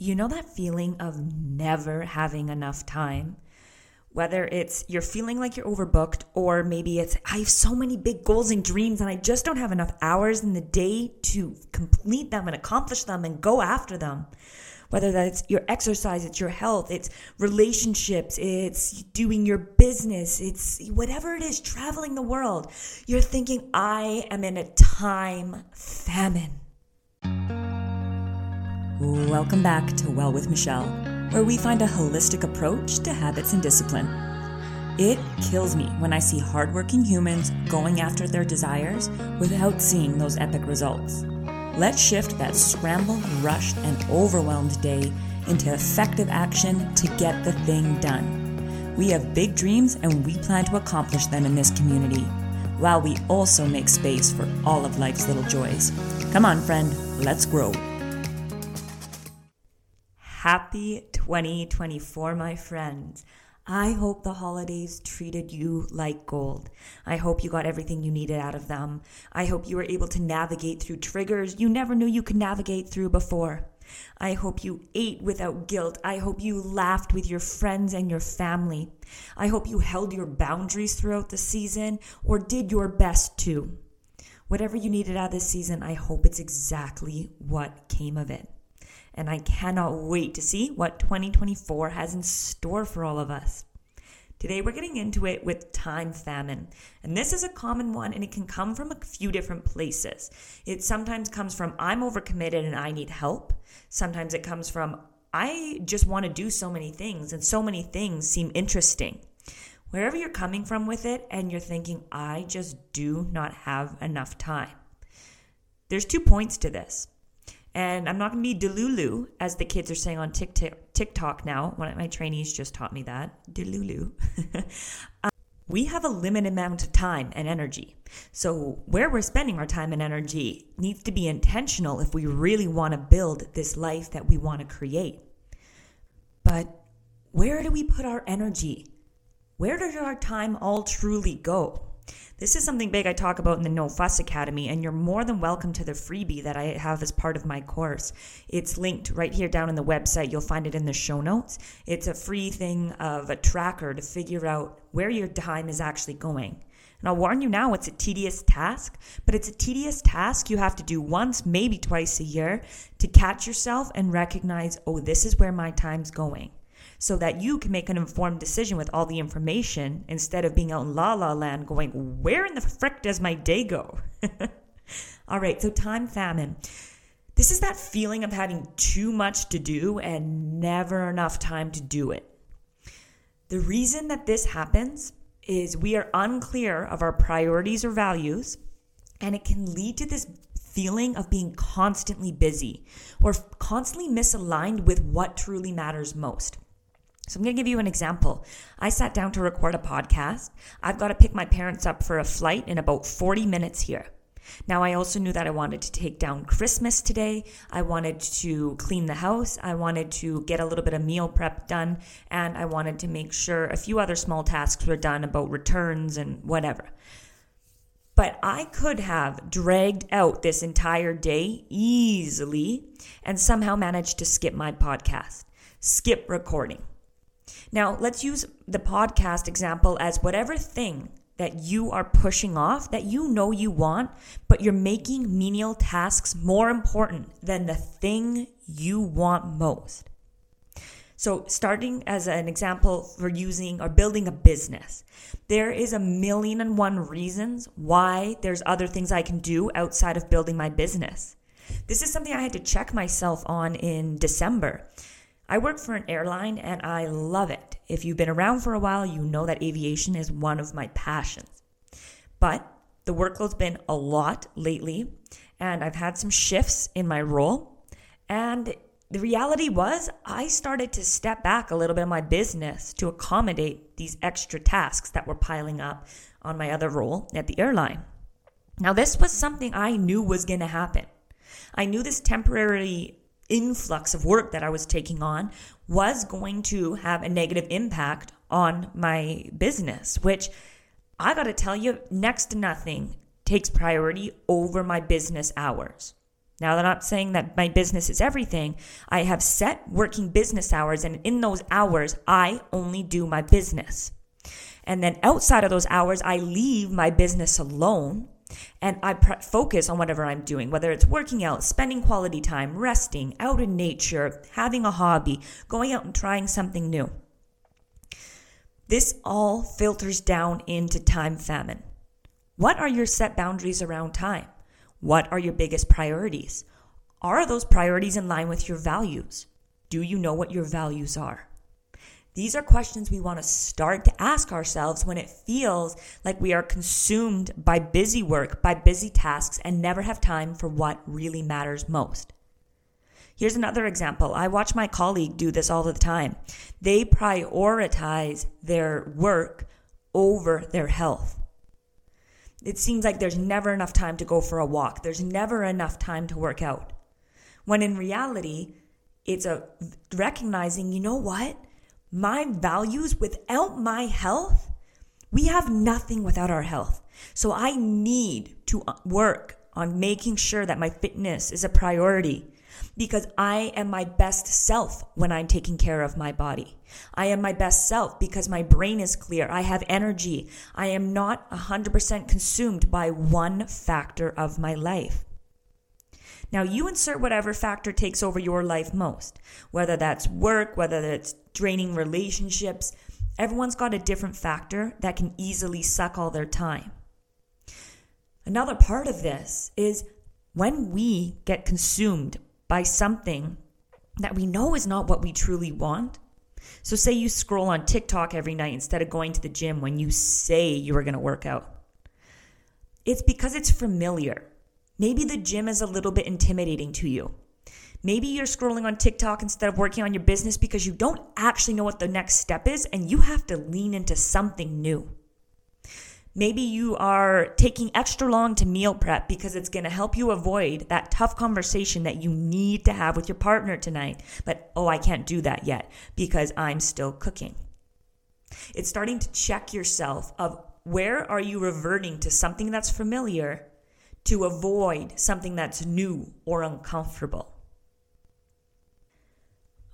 You know that feeling of never having enough time? Whether it's you're feeling like you're overbooked, or maybe it's I have so many big goals and dreams and I just don't have enough hours in the day to complete them and accomplish them and go after them. Whether that's your exercise, it's your health, it's relationships, it's doing your business, it's whatever it is, traveling the world. You're thinking, I am in a time famine. Welcome back to Well with Michelle, where we find a holistic approach to habits and discipline. It kills me when I see hardworking humans going after their desires without seeing those epic results. Let's shift that scrambled, rushed, and overwhelmed day into effective action to get the thing done. We have big dreams and we plan to accomplish them in this community, while we also make space for all of life's little joys. Come on, friend, let's grow. Happy 2024, my friends. I hope the holidays treated you like gold. I hope you got everything you needed out of them. I hope you were able to navigate through triggers you never knew you could navigate through before. I hope you ate without guilt. I hope you laughed with your friends and your family. I hope you held your boundaries throughout the season or did your best to. Whatever you needed out of this season, I hope it's exactly what came of it and I cannot wait to see what 2024 has in store for all of us. Today, we're getting into it with time famine. And this is a common one, and it can come from a few different places. It sometimes comes from, I'm overcommitted and I need help. Sometimes it comes from, I just want to do so many things, and so many things seem interesting. Wherever you're coming from with it, and you're thinking, I just do not have enough time. There's two points to this. And I'm not going to be delulu, as the kids are saying on TikTok, now. One of my trainees just taught me that. Delulu. um, we have a limited amount of time and energy. So, where we're spending our time and energy needs to be intentional if we really want to build this life that we want to create. But where do we put our energy? Where does our time all truly go? This is something big I talk about in the No Fuss Academy, and you're more than welcome to the freebie that I have as part of my course. It's linked right here down in the website. You'll find it in the show notes. It's a free thing of a tracker to figure out where your time is actually going. And I'll warn you now, it's a tedious task, but it's a tedious task you have to do once, maybe twice a year to catch yourself and recognize, oh, this is where my time's going so that you can make an informed decision with all the information instead of being out in la la land going, where in the frick does my day go? all right, so time famine. This is that feeling of having too much to do and never enough time to do it. The reason that this happens is we are unclear of our priorities or values, and it can lead to this feeling of being constantly busy or constantly misaligned with what truly matters most. So I'm going to give you an example. I sat down to record a podcast. I've got to pick my parents up for a flight in about 40 minutes here. Now, I also knew that I wanted to take down Christmas today. I wanted to clean the house. I wanted to get a little bit of meal prep done. And I wanted to make sure a few other small tasks were done about returns and whatever. But I could have dragged out this entire day easily and somehow managed to skip my podcast, skip recording. Now, let's use the podcast example as whatever thing that you are pushing off that you know you want, but you're making menial tasks more important than the thing you want most. So, starting as an example for using or building a business, there is a million and one reasons why there's other things I can do outside of building my business. This is something I had to check myself on in December. I work for an airline and I love it. If you've been around for a while, you know that aviation is one of my passions. But the workload's been a lot lately, and I've had some shifts in my role. And the reality was, I started to step back a little bit of my business to accommodate these extra tasks that were piling up on my other role at the airline. Now, this was something I knew was going to happen. I knew this temporary influx of work that I was taking on was going to have a negative impact on my business, which I got to tell you, next to nothing takes priority over my business hours. Now, I'm not saying that my business is everything. I have set working business hours, and in those hours, I only do my business. And then outside of those hours, I leave my business alone and I pr- focus on whatever I'm doing, whether it's working out, spending quality time, resting, out in nature, having a hobby, going out and trying something new. This all filters down into time famine. What are your set boundaries around time? What are your biggest priorities? Are those priorities in line with your values? Do you know what your values are? These are questions we want to start to ask ourselves when it feels like we are consumed by busy work, by busy tasks, and never have time for what really matters most. Here's another example. I watch my colleague do this all the time. They prioritize their work over their health. It seems like there's never enough time to go for a walk. There's never enough time to work out. When in reality, it's a recognizing, you know what? My values without my health, we have nothing without our health. So I need to uh, work on making sure that my fitness is a priority because I am my best self when I'm taking care of my body. I am my best self because my brain is clear. I have energy. I am not 100% consumed by one factor of my life. Now, you insert whatever factor takes over your life most, whether that's work, whether it's draining relationships. Everyone's got a different factor that can easily suck all their time. Another part of this is when we get consumed by something that we know is not what we truly want. So, say you scroll on TikTok every night instead of going to the gym when you say you were going to work out. It's because it's familiar. Maybe the gym is a little bit intimidating to you. Maybe you're scrolling on TikTok instead of working on your business because you don't actually know what the next step is and you have to lean into something new. Maybe you are taking extra long to meal prep because it's going to help you avoid that tough conversation that you need to have with your partner tonight. But oh, I can't do that yet because I'm still cooking. It's starting to check yourself of where are you reverting to something that's familiar to avoid something that's new or uncomfortable.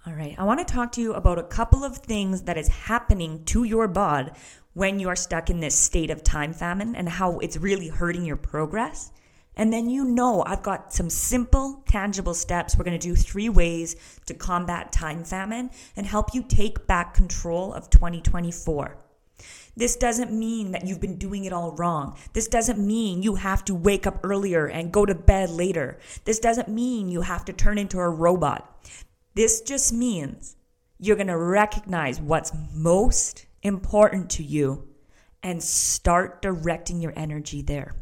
All right, I want to talk to you about a couple of things that is happening to your bod when you are stuck in this state of time famine and how it's really hurting your progress. And then you know I've got some simple, tangible steps. We're going to do three ways to combat time famine and help you take back control of 2024. This doesn't mean that you've been doing it all wrong. This doesn't mean you have to wake up earlier and go to bed later. This doesn't mean you have to turn into a robot. This just means you're going to recognize what's most important to you and start directing your energy there.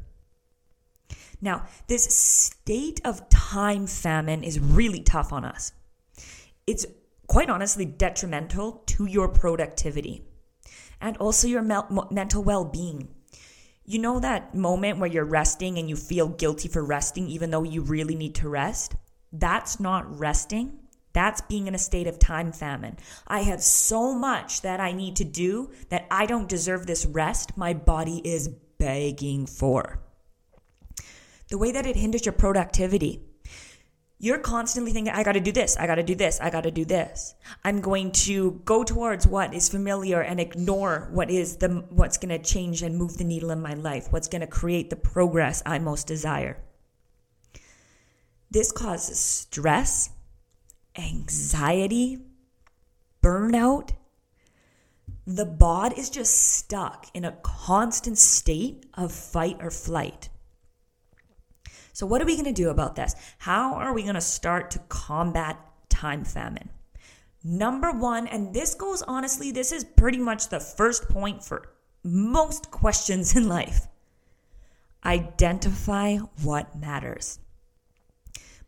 Now, this state of time famine is really tough on us. It's quite honestly detrimental to your productivity and also your mental well being. You know that moment where you're resting and you feel guilty for resting even though you really need to rest? That's not resting. That's being in a state of time famine. I have so much that I need to do that I don't deserve this rest my body is begging for. The way that it hinders your productivity you're constantly thinking, I got to do this, I got to do this, I got to do this. I'm going to go towards what is familiar and ignore what is the what's to change and move the needle in my life, what's to create the progress I most desire. This causes stress, anxiety, burnout. The bod is just stuck in a constant state of fight or flight. So, what are we going to do about this? How are we going to start to combat time famine? Number one, and this goes honestly, this is pretty much the first point for most questions in life identify what matters.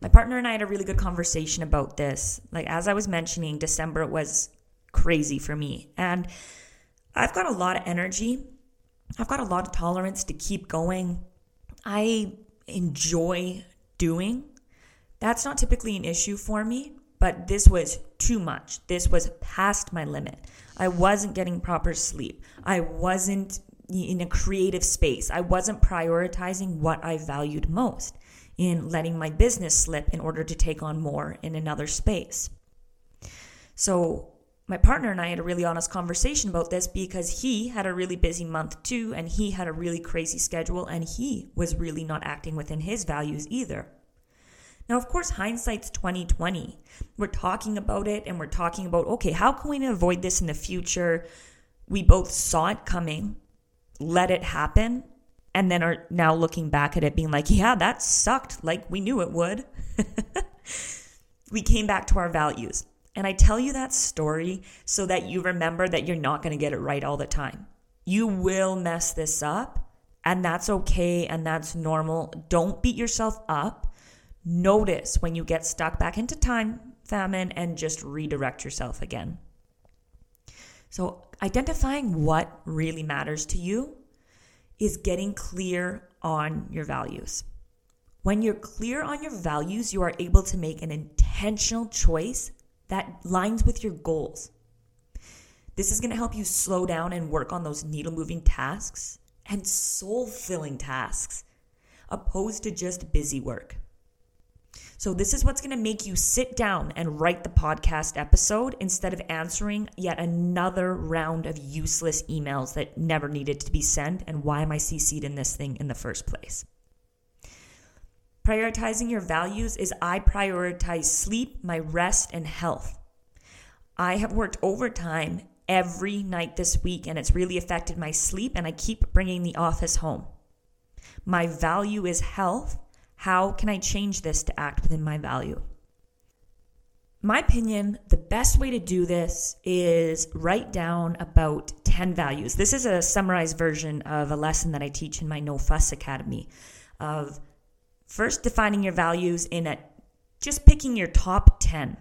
My partner and I had a really good conversation about this. Like, as I was mentioning, December was crazy for me. And I've got a lot of energy, I've got a lot of tolerance to keep going. I enjoy doing, that's not typically an issue for me, but this was too much. This was past my limit. I wasn't getting proper sleep. I wasn't in a creative space. I wasn't prioritizing what I valued most. in letting my business slip in order to take on more in another space. So, my partner and I had a really honest conversation about this because he had a really busy month too, and he had a really crazy schedule, and he was really not acting within his values either. Now, of course, hindsight's 2020. We're talking about it and we're talking about, okay, how can we avoid this in the future? We both saw it coming, let it happen, and then are now looking back at it being like, yeah, that sucked like we knew it would. we came back to our values. And I tell you that story so that you remember that you're not going to get it right all the time. You will mess this up, and that's okay and that's normal. Don't beat yourself up. Notice when you get stuck back into time famine and just redirect yourself again. So, identifying what really matters to you is getting clear on your values. When you're clear on your values, you are able to make an intentional choice that lines with your goals. This is going to help you slow down and work on those needle moving tasks and soul filling tasks, opposed to just busy work. So, this is what's going to make you sit down and write the podcast episode instead of answering yet another round of useless emails that never needed to be sent. And why am I CC'd in this thing in the first place? Prioritizing your values is I prioritize sleep, my rest, and health. I have worked overtime every night this week and it's really affected my sleep, and I keep bringing the office home. My value is health. How can I change this to act within my value? My opinion, the best way to do this is write down about 10 values. This is a summarized version of a lesson that I teach in my No Fuss Academy of First, defining your values in a just picking your top 10.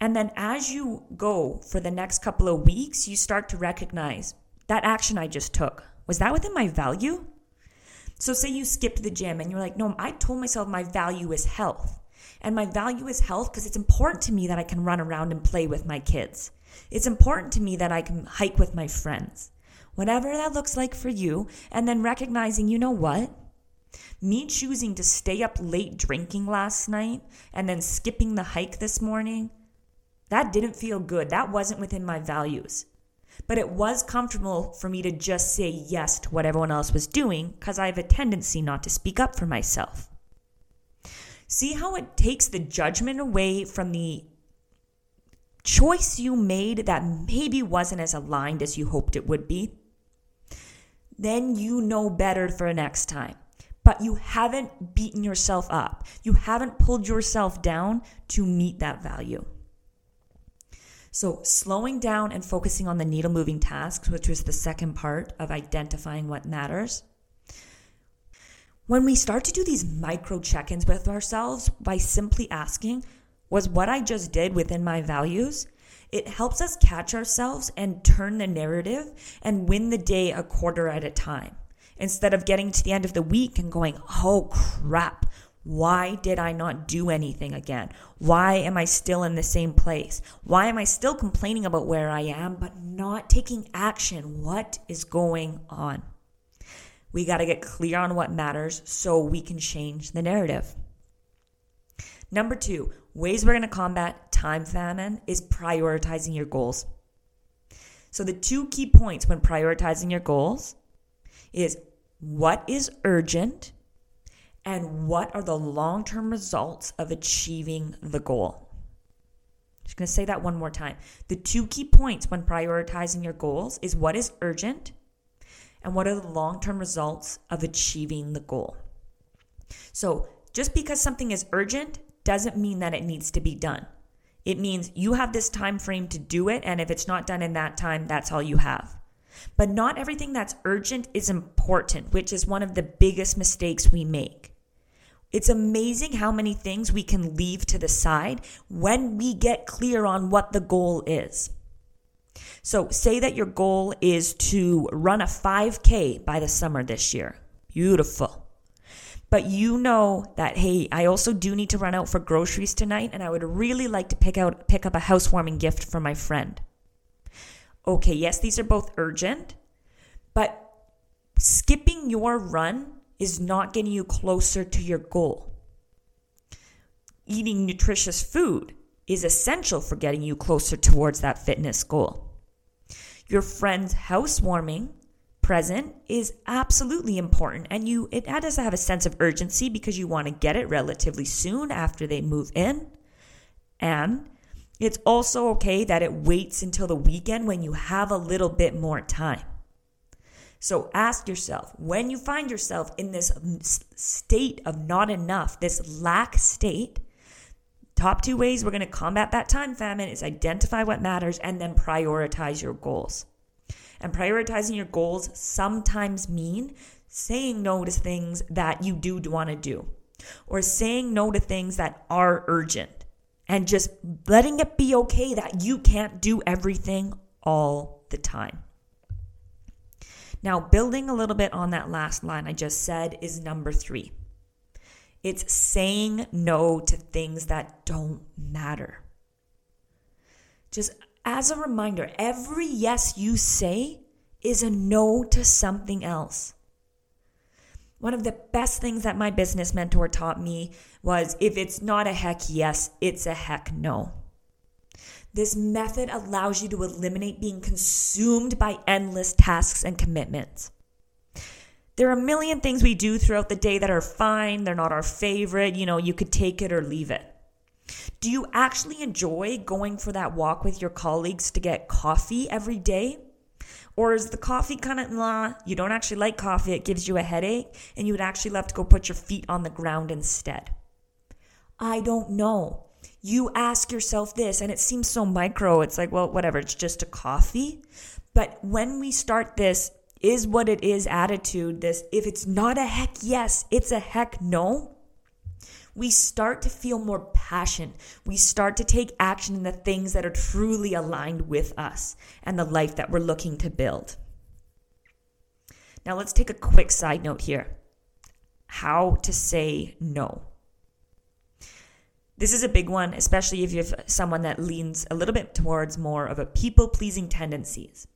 And then as you go for the next couple of weeks, you start to recognize that action I just took. Was that within my value? So, say you skipped the gym and you're like, no, I told myself my value is health. And my value is health because it's important to me that I can run around and play with my kids. It's important to me that I can hike with my friends. Whatever that looks like for you. And then recognizing, you know what? Me choosing to stay up late drinking last night and then skipping the hike this morning, that didn't feel good. That wasn't within my values. But it was comfortable for me to just say yes to what everyone else was doing because I have a tendency not to speak up for myself. See how it takes the judgment away from the choice you made that maybe wasn't as aligned as you hoped it would be? Then you know better for next time but you haven't beaten yourself up. You haven't pulled yourself down to meet that value. So, slowing down and focusing on the needle moving tasks, which was the second part of identifying what matters. When we start to do these micro check ins with ourselves by simply asking, Was what I just did within my values? It helps us catch ourselves and turn the narrative and win the day a quarter at a time instead of getting to the end of the week and going, oh crap, why did I not do anything again? Why am I still in the same place? Why am I still complaining about where I am, but not taking action? What is going on? We got to get clear on what matters so we can change the narrative. Number two, ways we're going to combat time famine is prioritizing your goals. So, the two key points when prioritizing your goals is what is urgent and what are the long term results of achieving the goal. Just going to say that one more time. The two key points when prioritizing your goals is what is urgent and what are the long term results of achieving the goal. So, just because something is urgent doesn't mean that it needs to be done. It means you have this time frame to do it, and if it's not done in that time, that's all you have. But not everything that's urgent is important, which is one of the biggest mistakes we make. It's amazing how many things we can leave to the side when we get clear on what the goal is. So, say that your goal is to run a 5K by the summer this year. Beautiful. But you know that hey, I also do need to run out for groceries tonight and I would really like to pick out pick up a housewarming gift for my friend okay, yes, these are both urgent, but skipping your run is not getting you closer to your goal. Eating nutritious food is essential for getting you closer towards that fitness goal. Your friend's housewarming present is absolutely important and you it does have a sense of urgency because you want to get it relatively soon after they move in. And it's also okay that it waits until the weekend when you have a little bit more time. So ask yourself when you find yourself in this state of not enough, this lack state, top two ways we're going to combat that time famine is identify what matters and then prioritize your goals. And prioritizing your goals sometimes mean saying no to things that you do want to do or saying no to things that are urgent and just letting it be okay that you can't do everything all the time. Now, building a little bit on that last line I just said is number three. It's saying no to things that don't matter. Just as a reminder, every yes you say is a no to something else. One of the best things that my business mentor taught me was if it's not a heck yes, it's a heck no. This method allows you to eliminate being consumed by endless tasks and commitments. There are a million things we do throughout the day that are fine, they're not our favorite, you know, you could take it or leave it. Do you actually enjoy going for that walk with your colleagues to get coffee every day? Or is the coffee kind of, nah, you don't actually like coffee, it gives you a headache, and you would actually love to go put your feet on the ground instead? I don't know. You ask yourself this, and it seems so micro. It's like, well, whatever, it's just a coffee. But when we start this, is what it is attitude, this, if it's not a heck yes, it's a heck no, we start to feel more passion. We start to take action in the things that are truly aligned with us and the life that we're looking to build. Now, let's take a quick side note here how to say no. This is a big one, especially if you're someone that leans a little bit towards more of a people pleasing tendencies.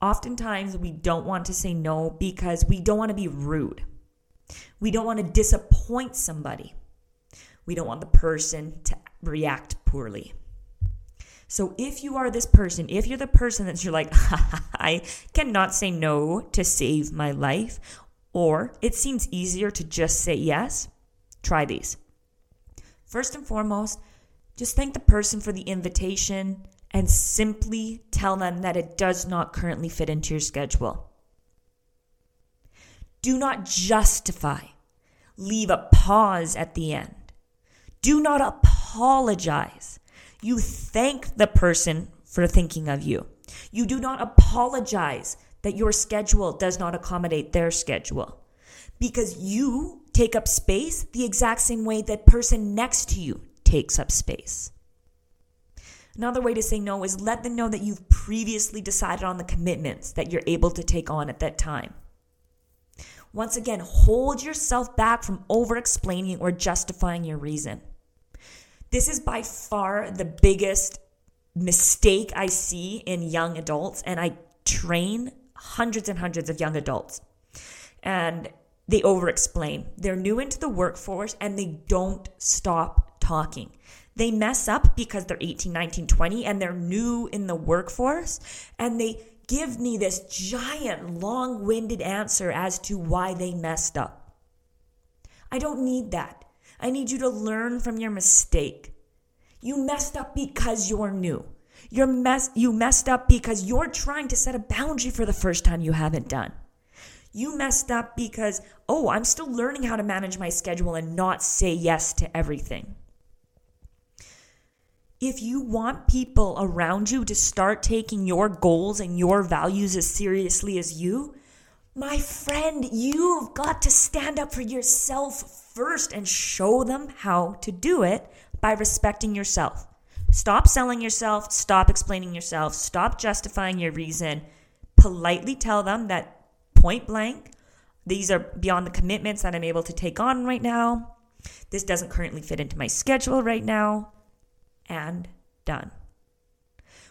Oftentimes, we don't want to say no because we don't want to be rude. We don't want to disappoint somebody. We don't want the person to react poorly. So if you are this person, if you're the person that you're like, I cannot say no to save my life, or it seems easier to just say yes, try these. First and foremost, just thank the person for the invitation and simply tell them that it does not currently fit into your schedule. Do not justify. Leave a pause at the end. Do not apologize. You thank the person for thinking of you. You do not apologize that your schedule does not accommodate their schedule because you take up space the exact same way that person next to you takes up space. Another way to say no is let them know that you've previously decided on the commitments that you're able to take on at that time. Once again, hold yourself back from over explaining or justifying your reason. This is by far the biggest mistake I see in young adults, and I train hundreds and hundreds of young adults. And they over explain. They're new into the workforce and they don't stop talking. They mess up because they're 18, 19, 20 and they're new in the workforce and they give me this giant long winded answer as to why they messed up. I don't need that. I need you to learn from your mistake. You messed up because you're new. You're mess you messed up because you're trying to set a boundary for the first time you haven't done. You messed up because, oh, I'm still learning how to manage my schedule and not say yes to everything. If you want people around you to start taking your goals and your values as seriously as you, my friend, you've got to stand up for yourself first and show them how to do it by respecting yourself. Stop selling yourself, stop explaining yourself, stop justifying your reason. Politely tell them that point blank, these are beyond the commitments that I'm able to take on right now. This doesn't currently fit into my schedule right now. And done.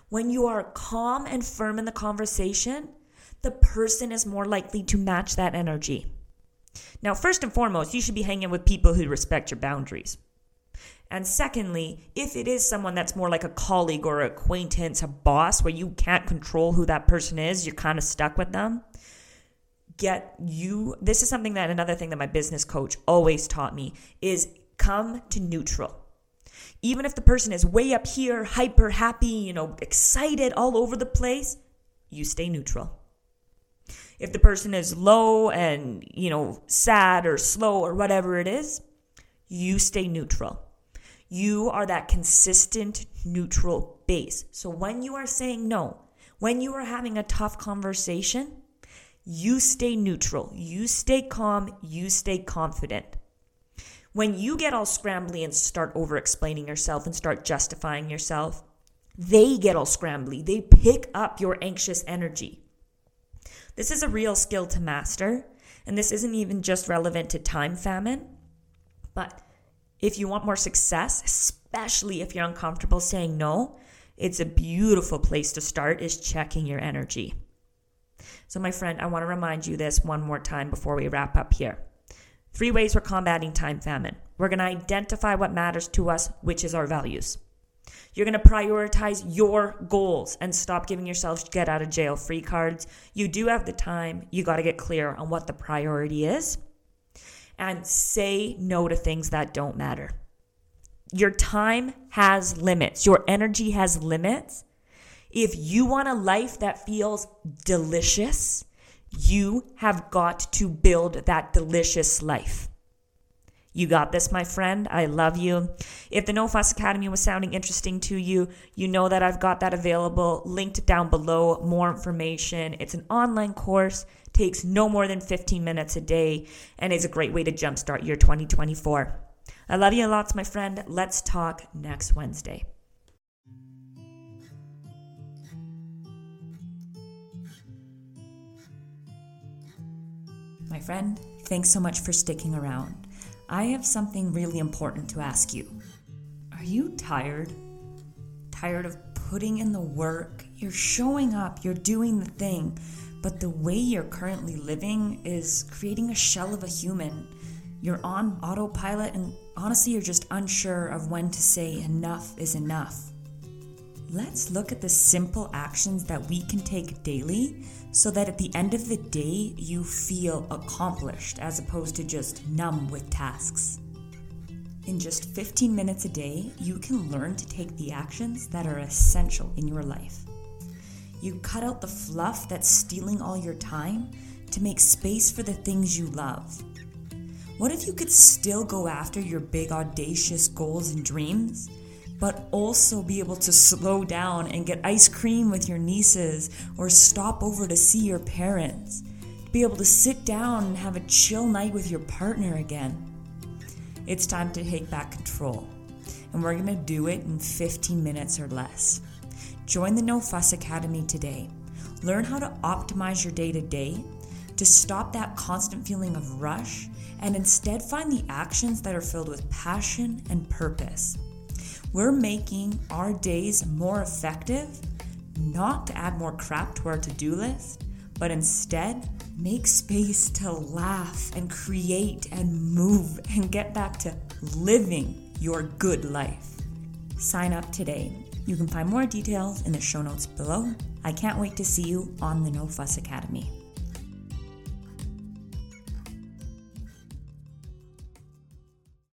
When you are calm and firm in the conversation, the person is more likely to match that energy. Now, first and foremost, you should be hanging with people who respect your boundaries. And secondly, if it is someone that's more like a colleague or acquaintance, a boss, where you can't control who that person is, you're kind of stuck with them, get you. This is something that another thing that my business coach always taught me is come to neutral. Even if the person is way up here, hyper happy, you know, excited all over the place, you stay neutral. If the person is low and, you know, sad or slow or whatever it is, you stay neutral. You are that consistent neutral base. So when you are saying no, when you are having a tough conversation, you stay neutral, you stay calm, you stay confident. When you get all scrambly and start over explaining yourself and start justifying yourself, they get all scrambly. They pick up your anxious energy. This is a real skill to master, and this isn't even just relevant to time famine, but if you want more success, especially if you're uncomfortable saying no, it's a beautiful place to start is checking your energy. So my friend, I want to remind you this one more time before we wrap up here. Three ways we're combating time famine. We're going to identify what matters to us, which is our values. You're going to prioritize your goals and stop giving yourself get out of jail free cards. You do have the time. You got to get clear on what the priority is and say no to things that don't matter. Your time has limits, your energy has limits. If you want a life that feels delicious, you have got to build that delicious life. You got this, my friend. I love you. If the No Fuss Academy was sounding interesting to you, you know that I've got that available, linked down below. More information. It's an online course takes no more than 15 minutes a day, and is a great way to jumpstart your 2024. I love you lots, my friend. Let's talk next Wednesday. Friend, thanks so much for sticking around. I have something really important to ask you. Are you tired? Tired of putting in the work? You're showing up, you're doing the thing but the way you're currently living is creating a shell of a human. You're on autopilot, and honestly, you're just unsure of when to say enough is enough. Let's look at the simple actions that we can take daily so that at the end of the day, you feel accomplished as opposed to just numb with tasks. In just 15 minutes a day, you can learn to take the actions that are essential in your life. You cut out the fluff that's stealing all your time to make space for the things you love. What if you could still go after your big, audacious goals and dreams, but also be able to slow down and get ice cream with your nieces or stop over to see your parents? Be able to sit down and have a chill night with your partner again. It's time to take back control, and we're gonna do it in 15 minutes or less. Join the No Fuss Academy today. Learn how to optimize your day to day to stop that constant feeling of rush and instead find the actions that are filled with passion and purpose. We're making our days more effective, not to add more crap to our to do list, but instead make space to laugh and create and move and get back to living your good life. Sign up today you can find more details in the show notes below. I can't wait to see you on the No Fuss Academy.